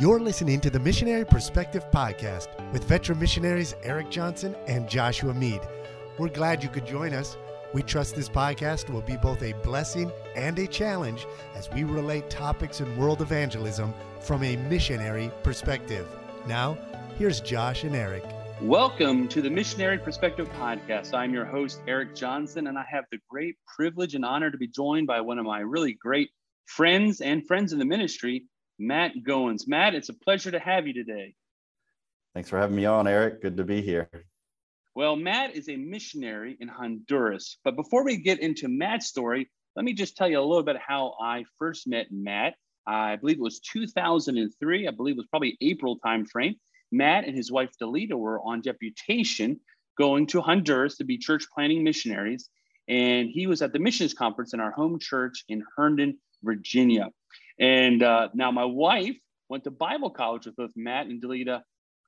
You're listening to the Missionary Perspective Podcast with veteran missionaries Erik Johnson and Joshua Mead. We're glad you could join us. We trust this podcast will be both a blessing and a challenge as we relate topics in world evangelism from a missionary perspective. Now, here's Josh and Eric. Welcome to the Missionary Perspective Podcast. I'm your host, Erik Johnson, and I have the great privilege and honor to be joined by one of my really great friends and friends in the ministry, Matt Goins. Matt, it's a pleasure to have you today. Thanks for having me on, Erik. Good to be here. Well, Matt is a missionary in Honduras. But before we get into Matt's story, let me just tell you a little bit how I first met Matt. I believe it was 2003. I believe it was probably April timeframe. Matt and his wife Delita were on deputation going to Honduras to be church planting missionaries. And he was at the missions conference in our home church in Herndon, Virginia. And uh, now my wife went to Bible college with both Matt and Delita.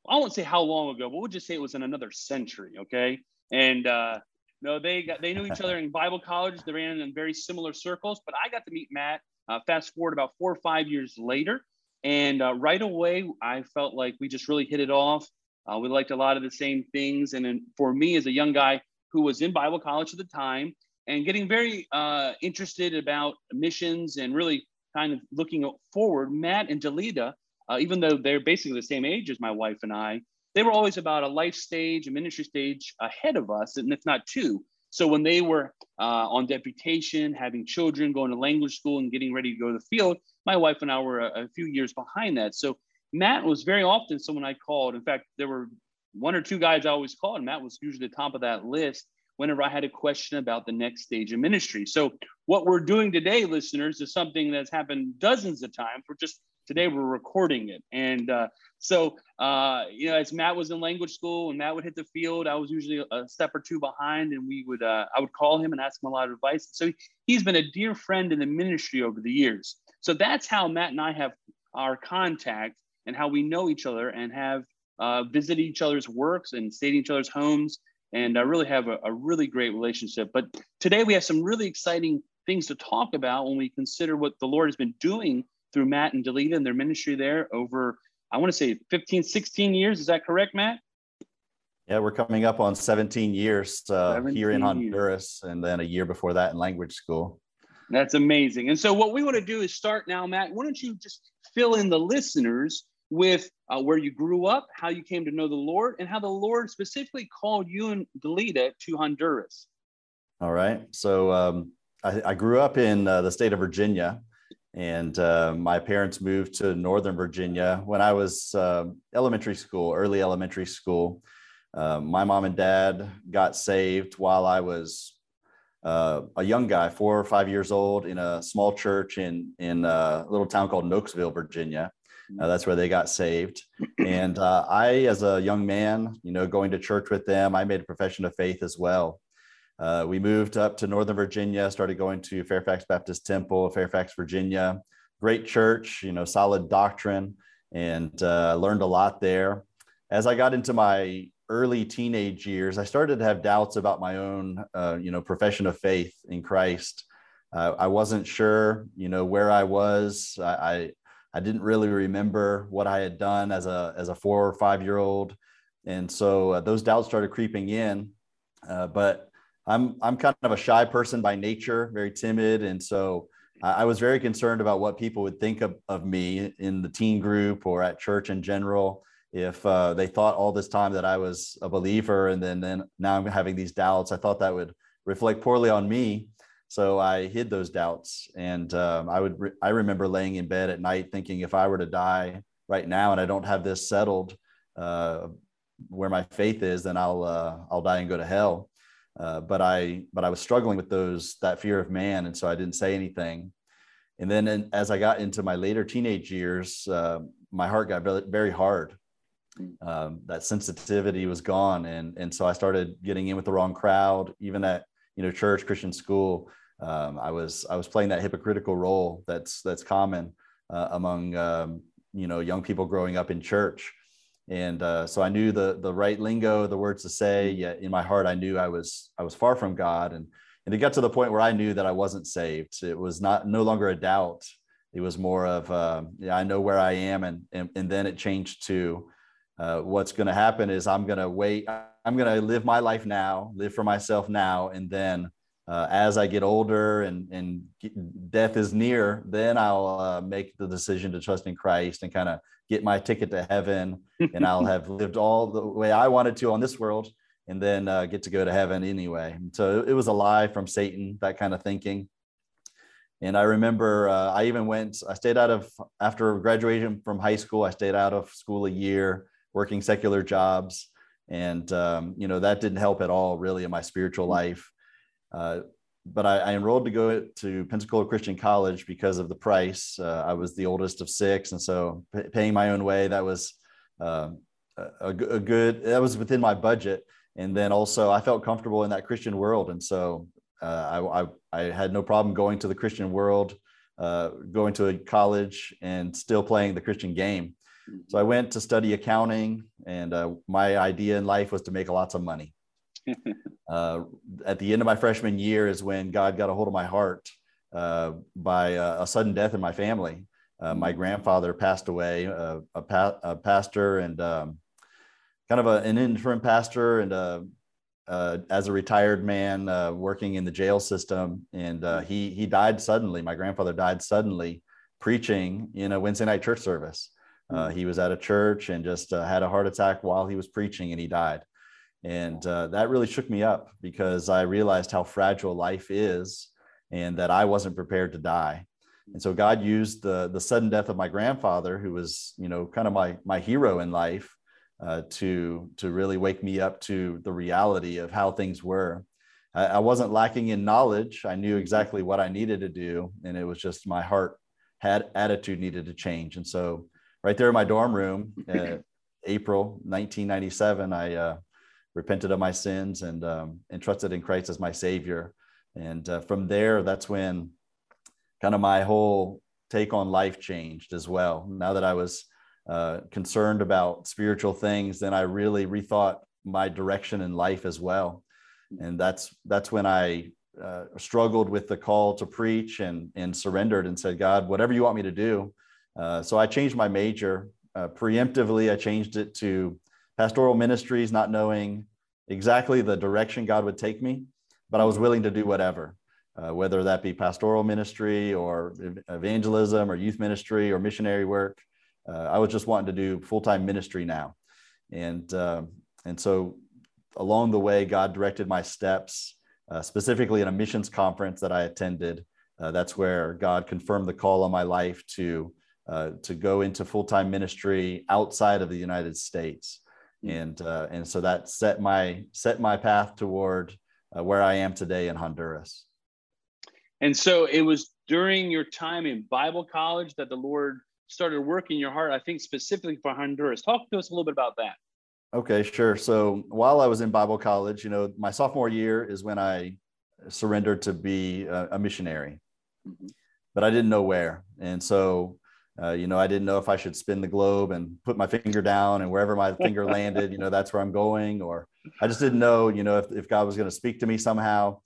I won't say how long ago, but we'll just say it was in another century. Okay. And uh, no, they got they knew each other in Bible college. They ran in very similar circles. But I got to meet Matt. Uh, fast forward about four or five years later, and uh, right away I felt like we just really hit it off. Uh, we liked a lot of the same things. And then for me, as a young guy who was in Bible college at the time and getting very uh, interested about missions and really kind of looking forward, Matt and Delita, uh, even though they're basically the same age as my wife and I, they were always about a life stage, a ministry stage ahead of us, and if not two. So when they were uh, on deputation, having children, going to language school, and getting ready to go to the field, my wife and I were a, a few years behind that. So Matt was very often someone I called. In fact, there were one or two guys I always called, and Matt was usually the top of that list whenever I had a question about the next stage of ministry. So, what we're doing today, listeners, is something that's happened dozens of times. We're just today we're recording it, and uh, so uh, you know, as Matt was in language school and Matt would hit the field, I was usually a step or two behind, and we would uh, I would call him and ask him a lot of advice. So he's been a dear friend in the ministry over the years. So that's how Matt and I have our contact and how we know each other and have uh, visited each other's works and stayed in each other's homes and I really have a, a really great relationship. But today we have some really exciting things to talk about when we consider what the Lord has been doing through Matt and Delita and their ministry there over, I want to say 15, 16 years. Is that correct, Matt? Yeah, we're coming up on 17 years uh, 17 here in Honduras, years. and then a year before that in language school. That's amazing. And so, what we want to do is start now, Matt. Why don't you just fill in the listeners with uh, where you grew up, how you came to know the Lord, and how the Lord specifically called you and Delita to Honduras. All right. So um, I, I, grew up in uh, the state of Virginia, and uh, my parents moved to Northern Virginia when I was um, elementary school, early elementary school. Um, my mom and dad got saved while I was uh, a young guy, four or five years old, in a small church in in uh, a little town called Nokesville, Virginia. Uh, that's where they got saved. And uh, I, as a young man, you know, going to church with them, I made a profession of faith as well. Uh, we moved up to Northern Virginia, started going to Fairfax Baptist Temple, Fairfax, Virginia. Great church, you know, solid doctrine, and uh, learned a lot there. As I got into my early teenage years, I started to have doubts about my own, uh, you know, profession of faith in Christ. Uh, I wasn't sure, you know, where I was. I, I I didn't really remember what I had done as a as a four or five year old, and so uh, those doubts started creeping in. Uh, but I'm I'm kind of a shy person by nature, very timid, and so I was very concerned about what people would think of, of me in the teen group or at church in general. If uh, they thought all this time that I was a believer, and then then now I'm having these doubts, I thought that would reflect poorly on me. So I hid those doubts, and um, I would re- I remember laying in bed at night thinking, if I were to die right now and I don't have this settled, uh, where my faith is, then I'll uh, I'll die and go to hell. Uh, but I but I was struggling with those that fear of man, and so I didn't say anything. And then in, as I got into my later teenage years, uh, my heart got very, very hard. Um, that sensitivity was gone, and and so I started getting in with the wrong crowd, even at you know church christian school um, i was i was playing that hypocritical role that's that's common uh, among um, you know young people growing up in church. And uh, so i knew the the right lingo the words to say mm-hmm. yet in my heart i knew i was i was far from god. And and it got to the point where i knew that i wasn't saved. It was not no longer a doubt. It was more of uh, yeah i know where i am and and, and then it changed to uh, what's going to happen is i'm going to wait i'm going to live my life now live for myself now and then uh, as i get older and and death is near then i'll uh, make the decision to trust in christ and kind of get my ticket to heaven and i'll have lived all the way i wanted to on this world and then uh, get to go to heaven anyway so it was a lie from satan that kind of thinking and I remember uh, I even went, I stayed out of, after graduation from high school, I stayed out of school a year working secular jobs. And, um, you know, that didn't help at all really in my spiritual life. Uh, but I, I, enrolled to go to Pensacola Christian College because of the price. Uh, I was the oldest of six. And so p- paying my own way, that was uh, a, a good, that was within my budget. And then also I felt comfortable in that Christian world. And so uh, I, I, I, had no problem going to the Christian world, uh, going to a college and still playing the Christian game. So I went to study accounting, and uh, my idea in life was to make lots of money. Uh, at the end of my freshman year is when God got a hold of my heart uh, by a, a, sudden death in my family. Uh, my grandfather passed away, a, pa- a pastor and um, kind of a, an interim pastor and uh, as a retired man uh, working in the jail system, and uh, he he died suddenly. My grandfather died suddenly preaching in a Wednesday night church service. Uh, he was at a church and just uh, had a heart attack while he was preaching, and he died. And uh, that really shook me up because I realized how fragile life is, and that I wasn't prepared to die. And so God used the the sudden death of my grandfather, who was you know kind of my my hero in life, uh, to to really wake me up to the reality of how things were. I, I, wasn't lacking in knowledge. I knew exactly what I needed to do, and it was just my heart had attitude needed to change. And so, right there in my dorm room, uh, April 1997, I uh, repented of my sins and um, and trusted in Christ as my Savior. And uh, from there, that's when kind of my whole take on life changed as well. Now that I was uh, concerned about spiritual things, then I really rethought my direction in life as well. And that's that's when I uh, struggled with the call to preach and and surrendered and said, God, whatever you want me to do. Uh, so I changed my major uh, preemptively. I changed it to pastoral ministries, not knowing exactly the direction God would take me, but I was willing to do whatever. Uh, whether that be pastoral ministry or evangelism or youth ministry or missionary work uh, I was just wanting to do full time ministry now, and uh, and so along the way, God directed my steps. Uh, specifically in a missions conference that I attended, that's where God confirmed the call on my life to uh, to go into full time ministry outside of the United States, hmm. and uh, and so that set my set my path toward where I am today in Honduras. And so it was during your time in Bible college that the Lord started working your heart, I think specifically for Honduras. Talk to us a little bit about that. Okay, sure. So while I was in Bible college, you know, my sophomore year is when I surrendered to be a, a missionary, mm-hmm. but I didn't know where. And so, uh, you know, I didn't know if I should spin the globe and put my finger down and wherever my finger landed, you know, that's where I'm going, or I just didn't know, you know, if, if God was going to speak to me somehow.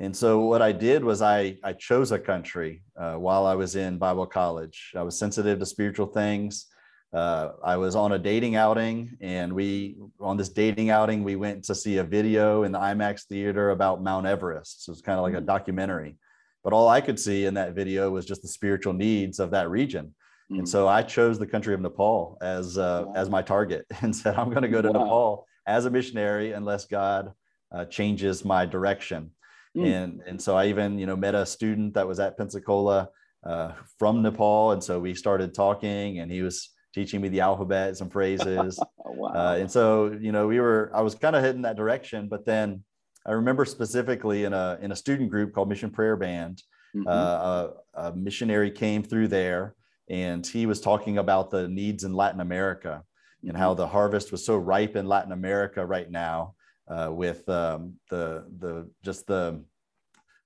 And so what I did was I, I chose a country uh, while I was in Bible college. I was sensitive to spiritual things. Uh, I was on a dating outing, and we on this dating outing we went to see a video in the IMAX theater about Mount Everest. So it was kind of like a mm. documentary, but all I could see in that video was just the spiritual needs of that region. Mm. And so I chose the country of Nepal as uh, wow. as my target, and said I'm going to go to wow. Nepal as a missionary unless God uh, changes my direction. Mm. And, and so I even, you know, met a student that was at Pensacola uh, from Nepal. And so we started talking and he was teaching me the alphabet, some phrases. wow. Uh, and so, you know, we were, I was kind of heading that direction, but then I remember specifically in a, in a student group called Mission Prayer Band, mm-hmm. uh, a, a missionary came through there and he was talking about the needs in Latin America and how mm-hmm. the harvest was so ripe in Latin America right now uh, with um, the the just the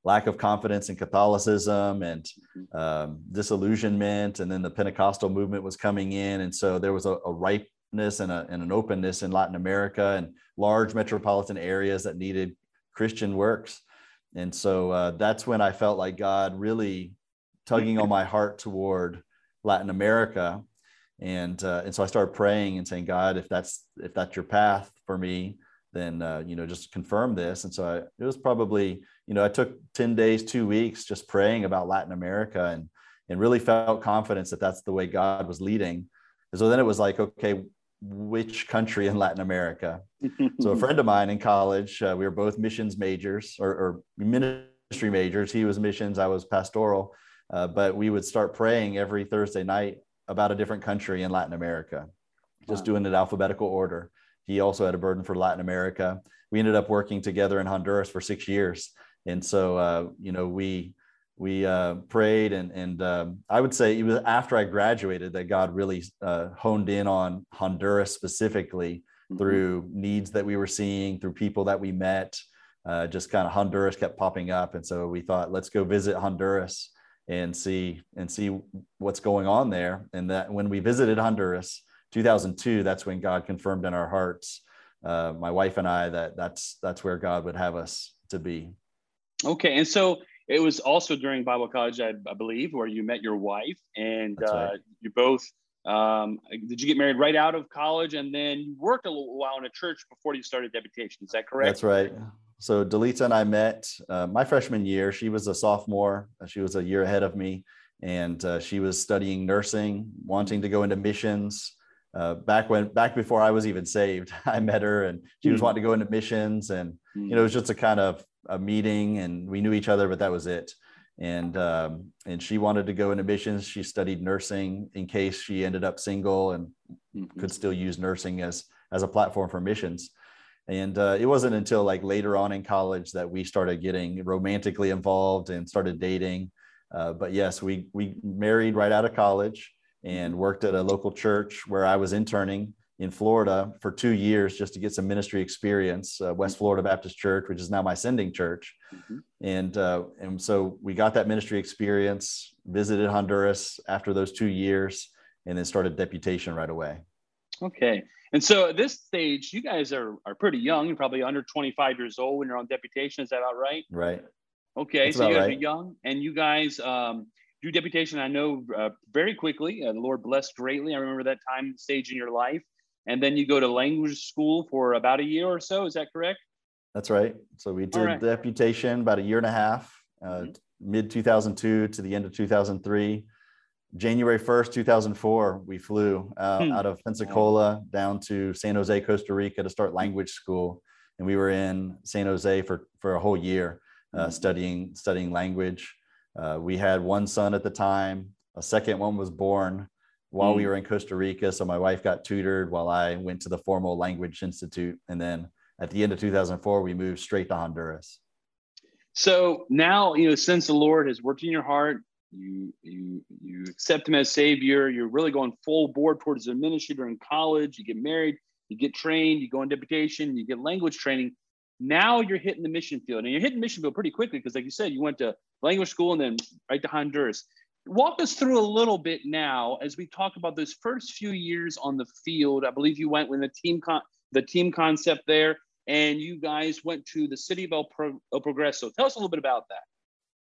lack of confidence in Catholicism and mm-hmm. um, disillusionment, and then the Pentecostal movement was coming in, and so there was a, a ripeness and, a, and an openness in Latin America and large metropolitan areas that needed Christian works, and so uh, that's when I felt like God really tugging on my heart toward Latin America. And, uh, and so I started praying and saying, God, if that's, if that's your path for me, then, uh, you know, just confirm this. And so I, it was probably, you know, I took 10 days, two weeks just praying about Latin America and, and really felt confidence that that's the way God was leading. And so then it was like, okay, which country in Latin America? so a friend of mine in college, uh, we were both missions majors or, or, ministry majors. He was missions, I was pastoral, uh, but we would start praying every Thursday night about a different country in Latin America, just wow. doing it alphabetical order. He also had a burden for Latin America. We ended up working together in Honduras for six years, and so uh, you know we we uh, prayed and and um, I would say it was after I graduated that God really uh, honed in on Honduras specifically mm-hmm. through needs that we were seeing, through people that we met. Uh, just kind of Honduras kept popping up, and so we thought, let's go visit Honduras and see and see what's going on there. And that when we visited Honduras, 2002, that's when God confirmed in our hearts, uh, my wife and I, that that's that's where God would have us to be. Okay, and so it was also during Bible college, I, I believe, where you met your wife, and uh, right. you both. Um, did you get married right out of college, and then you worked a little while in a church before you started deputation? Is that correct? That's right. So Delita and I met uh, my freshman year. She was a sophomore. She was a year ahead of me, and uh, she was studying nursing, wanting to go into missions. Uh, back when, back before I was even saved, I met her, and she was mm. wanting to go into missions, and mm. you know, it was just a kind of a meeting and we knew each other, but that was it. And um, and she wanted to go into missions. She studied nursing in case she ended up single and mm-hmm. could still use nursing as as a platform for missions. And uh, it wasn't until like later on in college that we started getting romantically involved and started dating. Uh, but yes, we we married right out of college and worked at a local church where I was interning in Florida for two years just to get some ministry experience, uh, West Florida Baptist Church, which is now my sending church. Mm-hmm. And, uh, and so we got that ministry experience, visited Honduras after those two years, and then started deputation right away. Okay. And so at this stage, you guys are, are pretty young, you're probably under 25 years old when you're on deputation. Is that about right? Right. Okay. That's so you guys right. are young and you guys um, do deputation. I know uh, very quickly, uh, the Lord blessed greatly. I remember that time stage in your life and then you go to language school for about a year or so. Is that correct? That's right. So we did right. deputation about a year and a half, uh, mm-hmm. mid 2002 to the end of 2003. January 1st, 2004, we flew uh, hmm. out of Pensacola down to San Jose, Costa Rica to start language school. And we were in San Jose for, for a whole year uh, hmm. studying, studying language. Uh, we had one son at the time. A second one was born while mm. we were in Costa Rica. So my wife got tutored while I went to the formal language institute. And then at the end of 2004, we moved straight to Honduras. So now, you know, since the Lord has worked in your heart, you you you accept him as savior, you're really going full board towards the ministry during college, you get married, you get trained, you go on deputation, you get language training. Now you're hitting the mission field, and you're hitting mission field pretty quickly because, like you said, you went to language school and then right to Honduras walk us through a little bit now as we talk about those first few years on the field. I believe you went with the team con- the team concept there, and you guys went to the city of El, Pro- El Progreso. Tell us a little bit about that.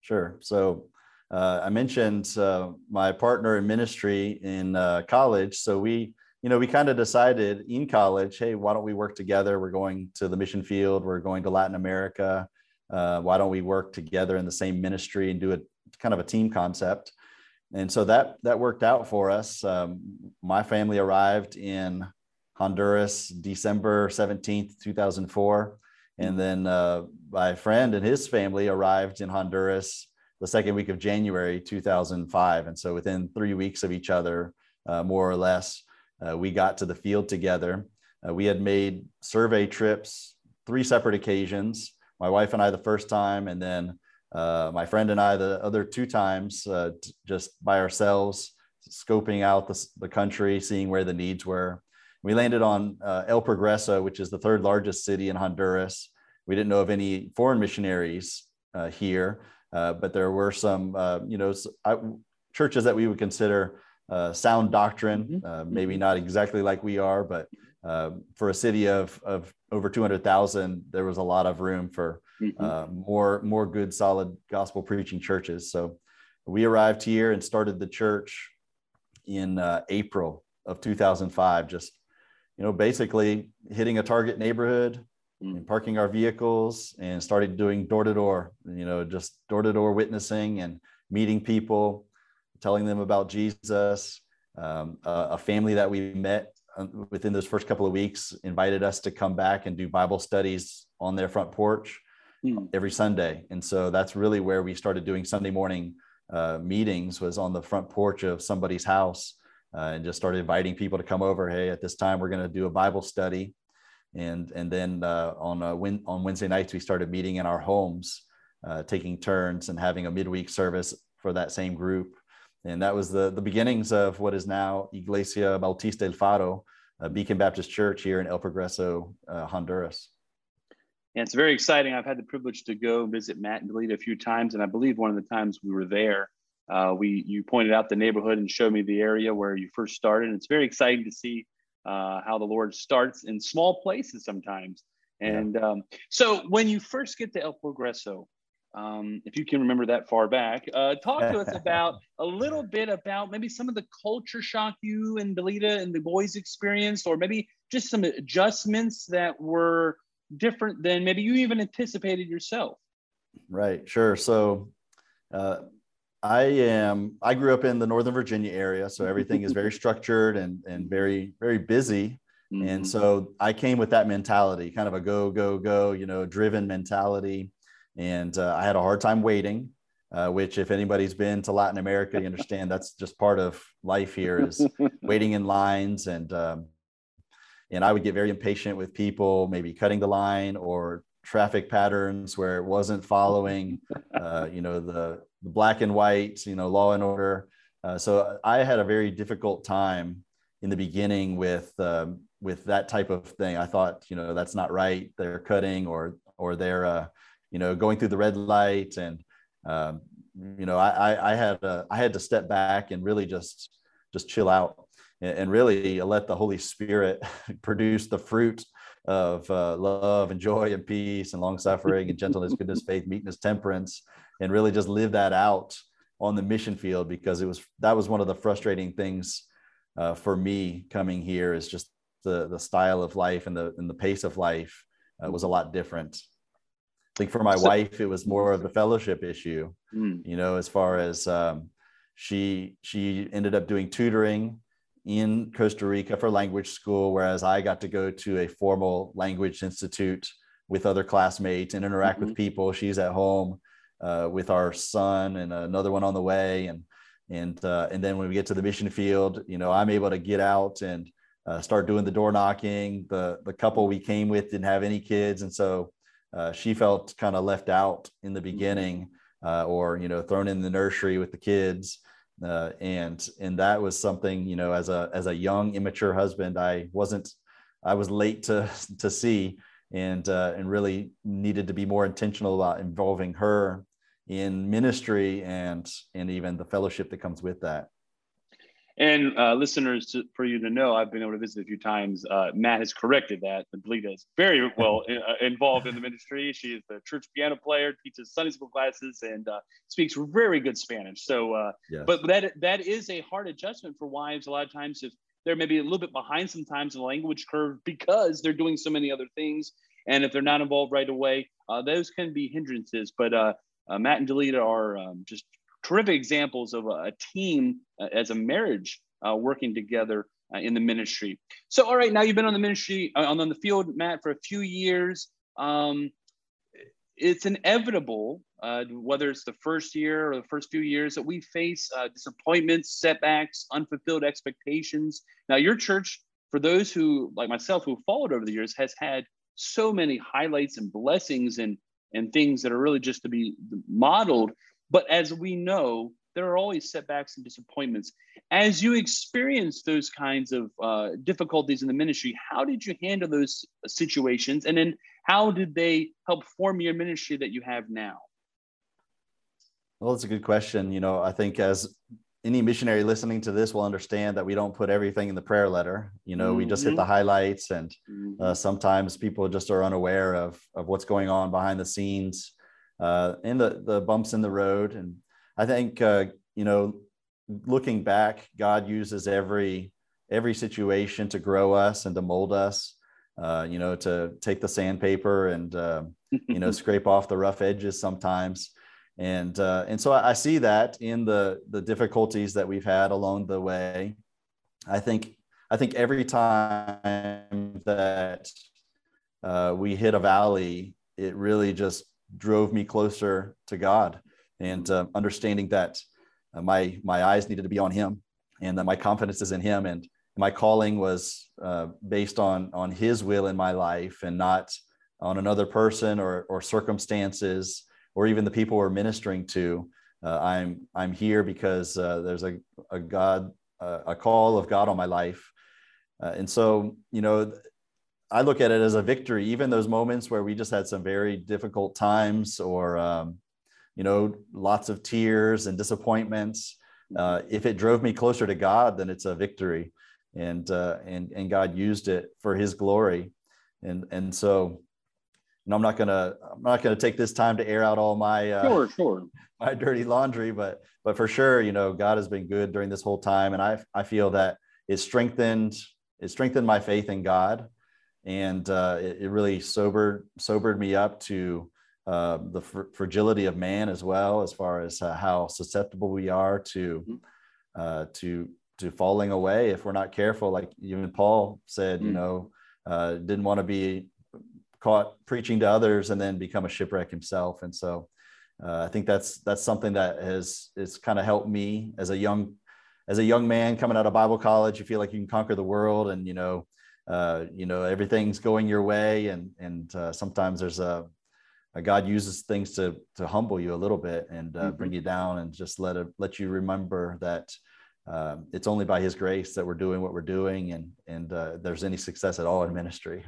Sure. So uh, I mentioned uh, my partner in ministry in uh, college. So we, you know, we kind of decided in college, hey, why don't we work together? We're going to the mission field. We're going to Latin America. Uh, why don't we work together in the same ministry and do a kind of a team concept? and so that that worked out for us. Um, my family arrived in Honduras December 17th, 2004. And then uh, my friend and his family arrived in Honduras the second week of January 2005. And so within three weeks of each other, uh, more or less, uh, we got to the field together. Uh, we had made survey trips three separate occasions. My wife and I the first time, and then uh, my friend and I the other two times uh, t- just by ourselves, scoping out the, the country, seeing where the needs were. We landed on uh, El Progreso, which is the third largest city in Honduras. We didn't know of any foreign missionaries here, uh, but there were some, uh, you know, churches that we would consider sound doctrine. Mm-hmm. maybe not exactly like we are, but for a city of of over 200,000, there was a lot of room for mm-hmm. uh, more more good, solid gospel preaching churches. So we arrived here and started the church in uh, April of 2005. Just you know, basically hitting a target neighborhood. And parking our vehicles, and started doing door to door. You know, just door to door witnessing and meeting people, telling them about Jesus. Um, a, a family that we met uh, within those first couple of weeks invited us to come back and do Bible studies on their front porch mm. every Sunday. And so that's really where we started doing Sunday morning uh, meetings was on the front porch of somebody's house uh, and just started inviting people to come over. Hey, at this time we're going to do a Bible study, and and then uh, on a win- on Wednesday nights we started meeting in our homes, uh, taking turns and having a midweek service for that same group. And that was the the beginnings of what is now Iglesia Bautista El Faro, Beacon Baptist Church here in El Progreso, uh, Honduras. And it's very exciting. I've had the privilege to go visit Matt and Delita a few times, and I believe one of the times we were there, uh, we you pointed out the neighborhood and showed me the area where you first started. And it's very exciting to see uh, how the Lord starts in small places sometimes. And yeah. um, so when you first get to El Progreso, um, if you can remember that far back, uh, talk to us about a little bit about maybe some of the culture shock you and Delita and the boys experienced, or maybe just some adjustments that were different than maybe you even anticipated yourself. Right, sure. So uh, I am, I grew up in the Northern Virginia area, so everything is very structured and, and very, very busy. Mm-hmm. And so I came with that mentality, kind of a go, go, go, you know, driven mentality. And uh, I had a hard time waiting, uh, which if anybody's been to Latin America, you understand that's just part of life here is waiting in lines and, um, and I would get very impatient with people maybe cutting the line or traffic patterns where it wasn't following, uh, you know, the, the, black and white, you know, law and order. Uh, so I had a very difficult time in the beginning with um, with that type of thing. I thought, you know, that's not right. They're cutting or or they're, uh, you know, going through the red light, and um, you know, I, I had a, I had to step back and really just just chill out and really let the Holy Spirit produce the fruit of uh, love and joy and peace and long suffering and gentleness, goodness, faith, meekness, temperance, and really just live that out on the mission field because it was that was one of the frustrating things uh, for me coming here is just the the style of life and the and the pace of life uh, was a lot different. I think for my so, wife, it was more of the fellowship issue. Mm. You know, as far as um, she she ended up doing tutoring in Costa Rica for language school, whereas I got to go to a formal language institute with other classmates and interact mm-hmm. with people. She's at home uh, with our son and another one on the way, and and uh, and then when we get to the mission field, you know, I'm able to get out and uh, start doing the door knocking. The the couple we came with didn't have any kids, and so uh, she felt kind of left out in the mm-hmm. beginning, uh, or you know, thrown in the nursery with the kids uh, and and that was something you know as a as a young immature husband i wasn't i was late to to see and uh, and really needed to be more intentional about involving her in ministry and and even the fellowship that comes with that and uh, listeners, to, for you to know, I've been able to visit a few times. Uh, Matt has corrected that. Delita is very well uh, involved in the ministry. She is the church piano player, teaches Sunday school classes, and uh, speaks very good Spanish. So, uh, yes. but that that is a hard adjustment for wives. A lot of times, if they're maybe a little bit behind sometimes in the language curve because they're doing so many other things, and if they're not involved right away, uh, those can be hindrances. But Matt and Delita are um, just terrific examples of a, a team uh, as a marriage uh, working together uh, in the ministry. So, all right, now you've been on the ministry uh, on the field, Matt, for a few years. Um, it's inevitable, uh, whether it's the first year or the first few years, that we face uh, disappointments, setbacks, unfulfilled expectations. Now, your church, for those who, like myself, who followed over the years, has had so many highlights and blessings and and things that are really just to be modeled but as we know, there are always setbacks and disappointments. As you experience those kinds of uh, difficulties in the ministry, how did you handle those situations? And then how did they help form your ministry that you have now? Well, it's a good question. You know, I think as any missionary listening to this will understand that we don't put everything in the prayer letter. You know, mm-hmm. we just hit the mm-hmm. highlights, and mm-hmm. uh, sometimes people just are unaware of of what's going on behind the scenes uh, and the the bumps in the road. And I think uh, you know, looking back, God uses every every situation to grow us and to mold us. Uh, you know, to take the sandpaper and uh, you know scrape off the rough edges sometimes. And uh, and so I, I see that in the the difficulties that we've had along the way. I think I think every time that uh, we hit a valley, it really just drove me closer to God and uh, understanding that uh, my my eyes needed to be on Him and that my confidence is in Him and my calling was uh, based on on His will in my life and not on another person or or circumstances or even the people we're ministering to. Uh, I'm I'm here because uh, there's a a God a call of God on my life, and so you know I look at it as a victory, even those moments where we just had some very difficult times or, um, you know, lots of tears and disappointments. Uh, if it drove me closer to God, then it's a victory. And, uh, and, and God used it for his glory. And, and so, and I'm not gonna I'm not gonna take this time to air out all my uh, sure sure my dirty laundry, but but for sure, you know, God has been good during this whole time, and I I feel that it strengthened it strengthened my faith in God, and uh, it, it, really sobered sobered me up to uh, the fr- fragility of man as well, as far as uh, how susceptible we are to mm-hmm. Uh, to to falling away if we're not careful. Like even Paul said, mm-hmm. you mm. know, uh, didn't want to be caught preaching to others and then become a shipwreck himself. And so uh, I think that's that's something that has it's kind of helped me as a young as a young man coming out of Bible college. You feel like you can conquer the world, and you know uh, you know everything's going your way and and uh, sometimes there's a, a, god uses things to to humble you a little bit and uh, mm-hmm. bring you down and just let it let you remember that um, it's only by his grace that we're doing what we're doing and and uh, there's any success at all in ministry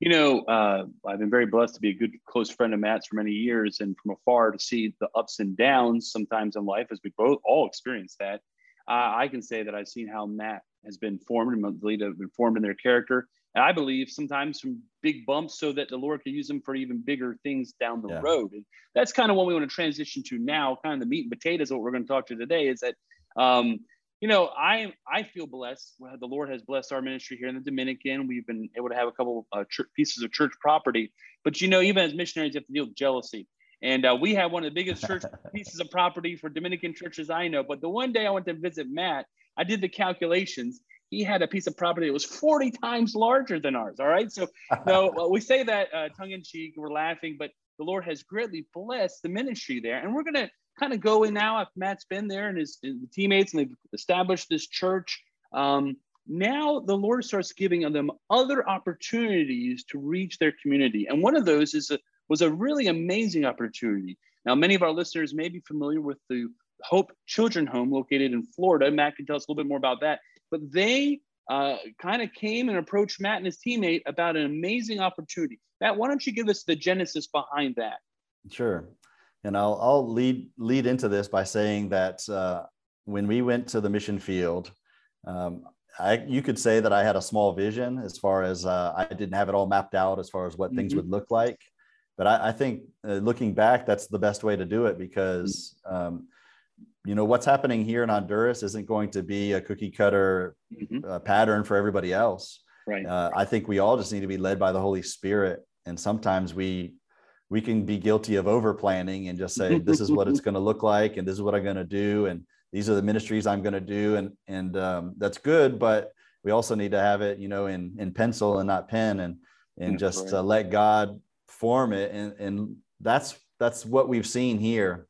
you know uh, i've been very blessed to be a good close friend of matt's for many years and from afar to see the ups and downs sometimes in life as we both all experience that I can say that I've seen how Matt has been formed and Delita have been formed in their character. And I believe sometimes from big bumps so that the Lord can use them for even bigger things down the yeah. road. And that's kind of what we want to transition to now, kind of the meat and potatoes of what we're going to talk to today is that, um, you know, I I feel blessed. The Lord has blessed our ministry here in the Dominican. We've been able to have a couple uh, pieces of church property. But, you know, even as missionaries, you have to deal with jealousy. And uh, we have one of the biggest church pieces of property for Dominican churches I know. But the one day I went to visit Matt, I did the calculations. He had a piece of property that was 40 times larger than ours. All right. So, no, well, we say that uh, tongue in cheek, we're laughing, but the Lord has greatly blessed the ministry there. And we're going to kind of go in now after Matt's been there and his, his teammates and they've established this church. Um, now the Lord starts giving them other opportunities to reach their community. And one of those is a, was a really amazing opportunity. Now, many of our listeners may be familiar with the Hope Children Home located in Florida. Matt can tell us a little bit more about that. But they uh, kind of came and approached Matt and his teammate about an amazing opportunity. Matt, why don't you give us the genesis behind that? Sure. And I'll, I'll lead, lead into this by saying that uh, when we went to the mission field, um, I, you could say that I had a small vision as far as uh, I didn't have it all mapped out as far as what mm-hmm. things would look like. But I, I think uh, looking back, that's the best way to do it because um, you know what's happening here in honduras isn't going to be a cookie cutter mm-hmm. uh, pattern for everybody else right uh, i think we all just need to be led by the holy spirit and sometimes we we can be guilty of over planning and just say this is what it's going to look like and this is what i'm going to do and these are the ministries i'm going to do and and um, that's good but we also need to have it you know in in pencil and not pen and and just right. uh, let god form it and and that's that's what we've seen here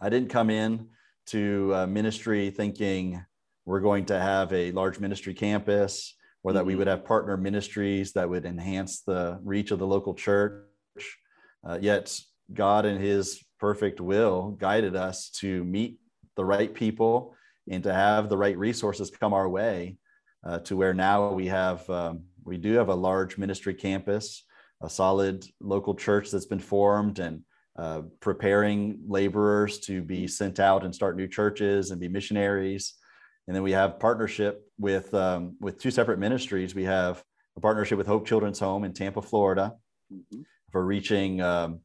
i didn't come in to uh, ministry thinking we're going to have a large ministry campus or that mm-hmm. we would have partner ministries that would enhance the reach of the local church. Uh, yet God, in His perfect will, guided us to meet the right people and to have the right resources come our way uh, to where now we have um, we do have a large ministry campus, a solid local church that's been formed, and uh, preparing laborers to be sent out and start new churches and be missionaries. And then we have partnership with um, with two separate ministries. We have a partnership with Hope Children's Home in Tampa, Florida, mm-hmm. For reaching um,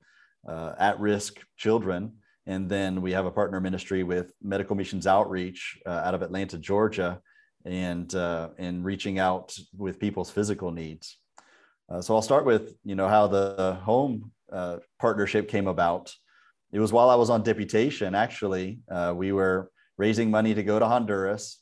uh, at-risk children. And then we have a partner ministry with Medical Missions Outreach uh, out of Atlanta, Georgia, and uh, and reaching out with people's physical needs. Uh, so I'll start with you know how the home uh, partnership came about. It was while I was on deputation. Actually, uh, we were raising money to go to Honduras,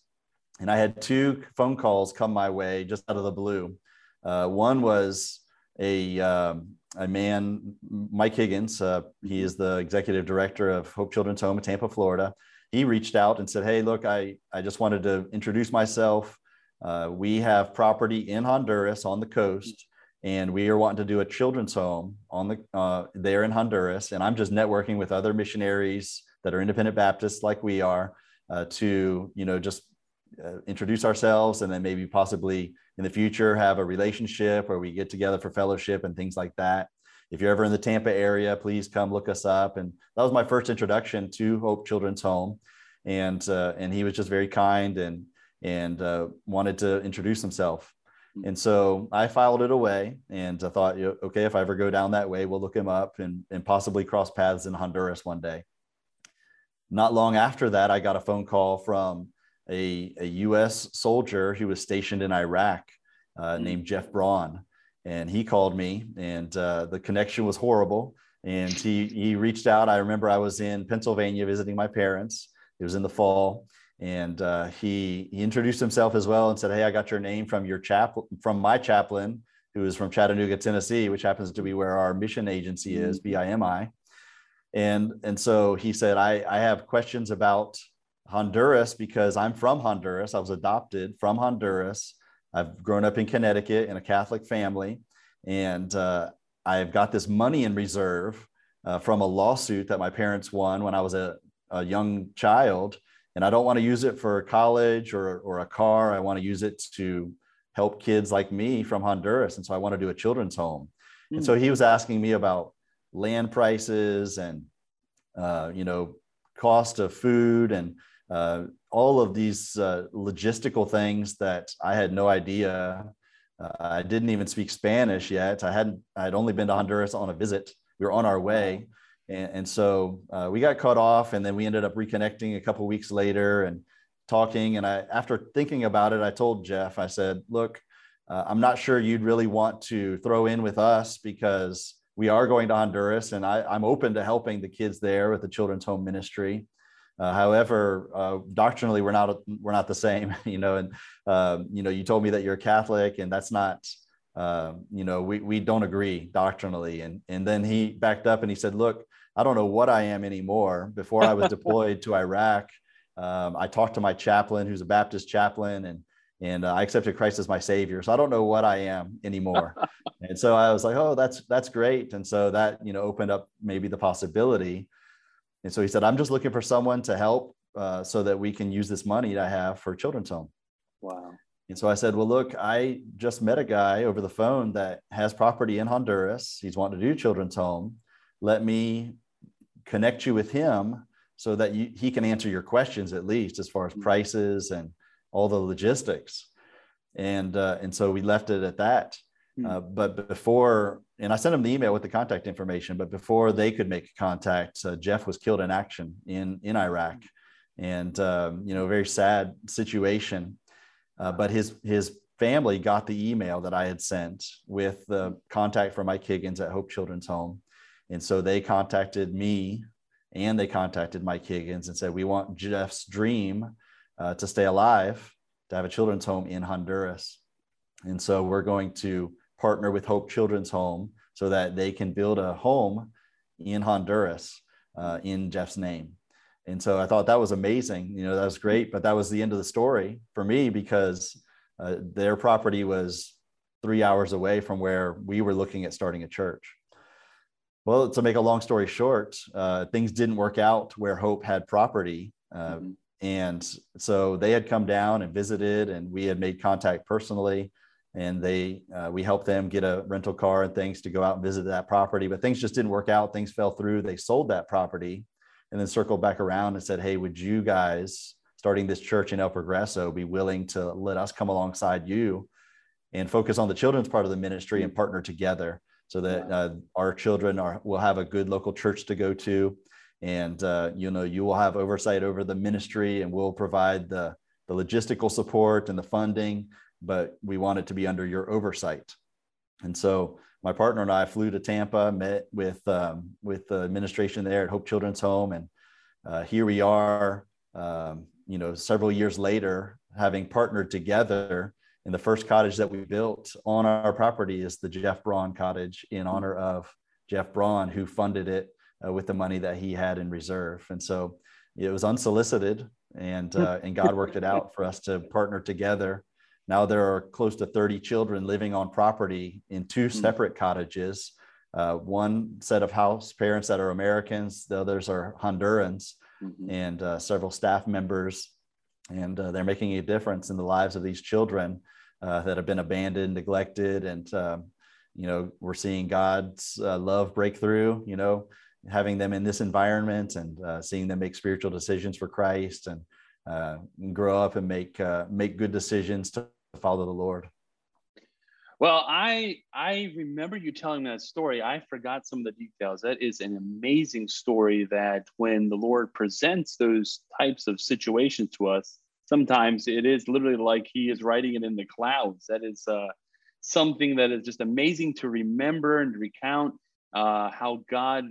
and I had two phone calls come my way just out of the blue. One was a um, a man, Mike Higgins. Uh, he is the executive director of Hope Children's Home in Tampa, Florida. He reached out and said, "Hey, look, I I just wanted to introduce myself. Uh, we have property in Honduras on the coast." and we are wanting to do a children's home on the uh, there in Honduras. And I'm just networking with other missionaries that are independent Baptists like we are uh, to you know just uh, introduce ourselves and then maybe possibly in the future have a relationship where we get together for fellowship and things like that. If you're ever in the Tampa area, please come look us up. And that was my first introduction to Hope Children's Home, and uh, and he was just very kind and and uh, wanted to introduce himself. And so I filed it away and I thought, okay, if I ever go down that way, we'll look him up and, and possibly cross paths in Honduras one day. Not long after that, I got a phone call from a, a US soldier who was stationed in Iraq uh, mm-hmm. named Jeff Braun. And he called me, and uh, the connection was horrible. And he, he reached out. I remember I was in Pennsylvania visiting my parents. It was in the fall and uh, he he introduced himself as well and said, "Hey, I got your name from your chap from my chaplain, who is from Chattanooga, Tennessee, which happens to be where our mission agency is, mm-hmm. BIMI." And and so he said, "I I have questions about Honduras because I'm from Honduras. I was adopted from Honduras. I've grown up in Connecticut in a Catholic family, and uh, I've got this money in reserve uh, from a lawsuit that my parents won when I was a, a young child." and I don't want to use it for college or, or a car. I want to use it to help kids like me from Honduras. And so I want to do a children's home. Mm. And so hmm. he was asking me about land prices and, uh, you know, cost of food and uh, all of these uh, logistical things that I had no idea. Uh, I didn't even speak Spanish yet. I hadn't, I had only been to Honduras on a visit. We were on our way. And, and so uh, we got cut off, and then we ended up reconnecting a couple weeks later and talking. And I, after thinking about it, I told Jeff, I said, "Look, uh, I'm not sure you'd really want to throw in with us because we are going to Honduras, and I, am open to helping the kids there with the children's home ministry." Uh, however, uh, doctrinally, we're not we're not the same, you know. And um, you know, you told me that you're Catholic, and that's not uh, you know, we, we don't agree doctrinally. And, and then he backed up and he said, look, I don't know what I am anymore. Before I was deployed to Iraq, um, I talked to my chaplain, who's a Baptist chaplain, and and uh, I accepted Christ as my Savior. So I don't know what I am anymore. and so I was like, oh, that's that's great. And so that you know opened up maybe the possibility. And so he said, I'm just looking for someone to help uh, so that we can use this money I have for children's home. Wow. And so I said, well, look, I just met a guy over the phone that has property in Honduras. He's wanting to do children's home. Let me connect you with him so that you, he can answer your questions at least as far as mm-hmm. prices and all the logistics. And uh, and so we left it at that. Mm-hmm. Uh, but before, and I sent them the email with the contact information. But before they could make contact, uh, Jeff was killed in action in in Iraq, and um, you know, a very sad situation. Uh, but his his family got the email that I had sent with the contact for Mike Higgins at Hope Children's Home, and so they contacted me and they contacted Mike Higgins and said, We want Jeff's dream uh, to stay alive, to have a children's home in Honduras. And so we're going to partner with Hope Children's Home so that they can build a home in Honduras uh, in Jeff's name. And so I thought that was amazing. You know, that was great. But that was the end of the story for me because uh, their property was three hours away from where we were looking at starting a church. Well, to make a long story short, uh, things didn't work out where Hope had property. Uh, mm-hmm. And so they had come down and visited, and we had made contact personally. And they, uh, we helped them get a rental car and things to go out and visit that property. But things just didn't work out. Things fell through. They sold that property and then circled back around and said, Hey, would you guys, starting this church in El Progreso, be willing to let us come alongside you and focus on the children's part of the ministry and partner together? so that uh, our children are will have a good local church to go to and uh, you know you will have oversight over the ministry and we'll provide the the logistical support and the funding but we want it to be under your oversight and so my partner and i flew to tampa met with um, with the administration there at hope children's home and uh, here we are um, you know several years later having partnered together and the first cottage that we built on our property is the jeff braun cottage in honor of jeff braun who funded it uh, with the money that he had in reserve. And so it was unsolicited, and uh, and God worked it out for us to partner together. Now there are close to 30 children living on property in two hmm. separate cottages. Uh, one set of house parents that are Americans, the others are Hondurans, mm-hmm. and uh, several staff members. And uh, they're making a difference in the lives of these children uh, that have been abandoned, neglected, and um, you know we're seeing God's love break through. You know, having them in this environment and uh, seeing them make spiritual decisions for Christ and, uh, grow up and make uh, make good decisions to follow the Lord. Well, I I remember you telling that story. I forgot some of the details. That is an amazing story. That when the Lord presents those types of situations to us, sometimes it is literally like He is writing it in the clouds. That is uh, something that is just amazing to remember and recount. Uh, how God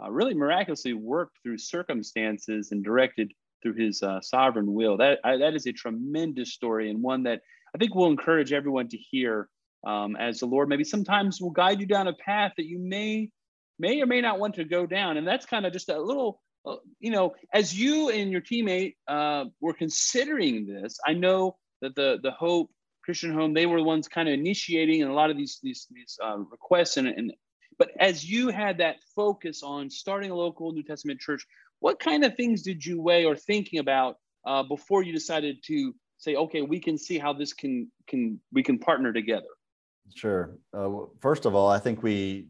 uh, really miraculously worked through circumstances and directed through his uh, sovereign will. That, I, that is a tremendous story and one that I think will encourage everyone to hear um, as the Lord maybe sometimes will guide you down a path that you may may or may not want to go down. And that's kind of just a little, uh, you know, as you and your teammate uh, were considering this, I know that the the Hope Christian Home they were the ones kind of initiating and a lot of these these these uh, requests and, and but as you had that focus on starting a local New Testament church, what kind of things did you weigh or thinking about uh, before you decided to say, okay, we can see how this can can we can partner together? Sure. Uh, first of all, I think we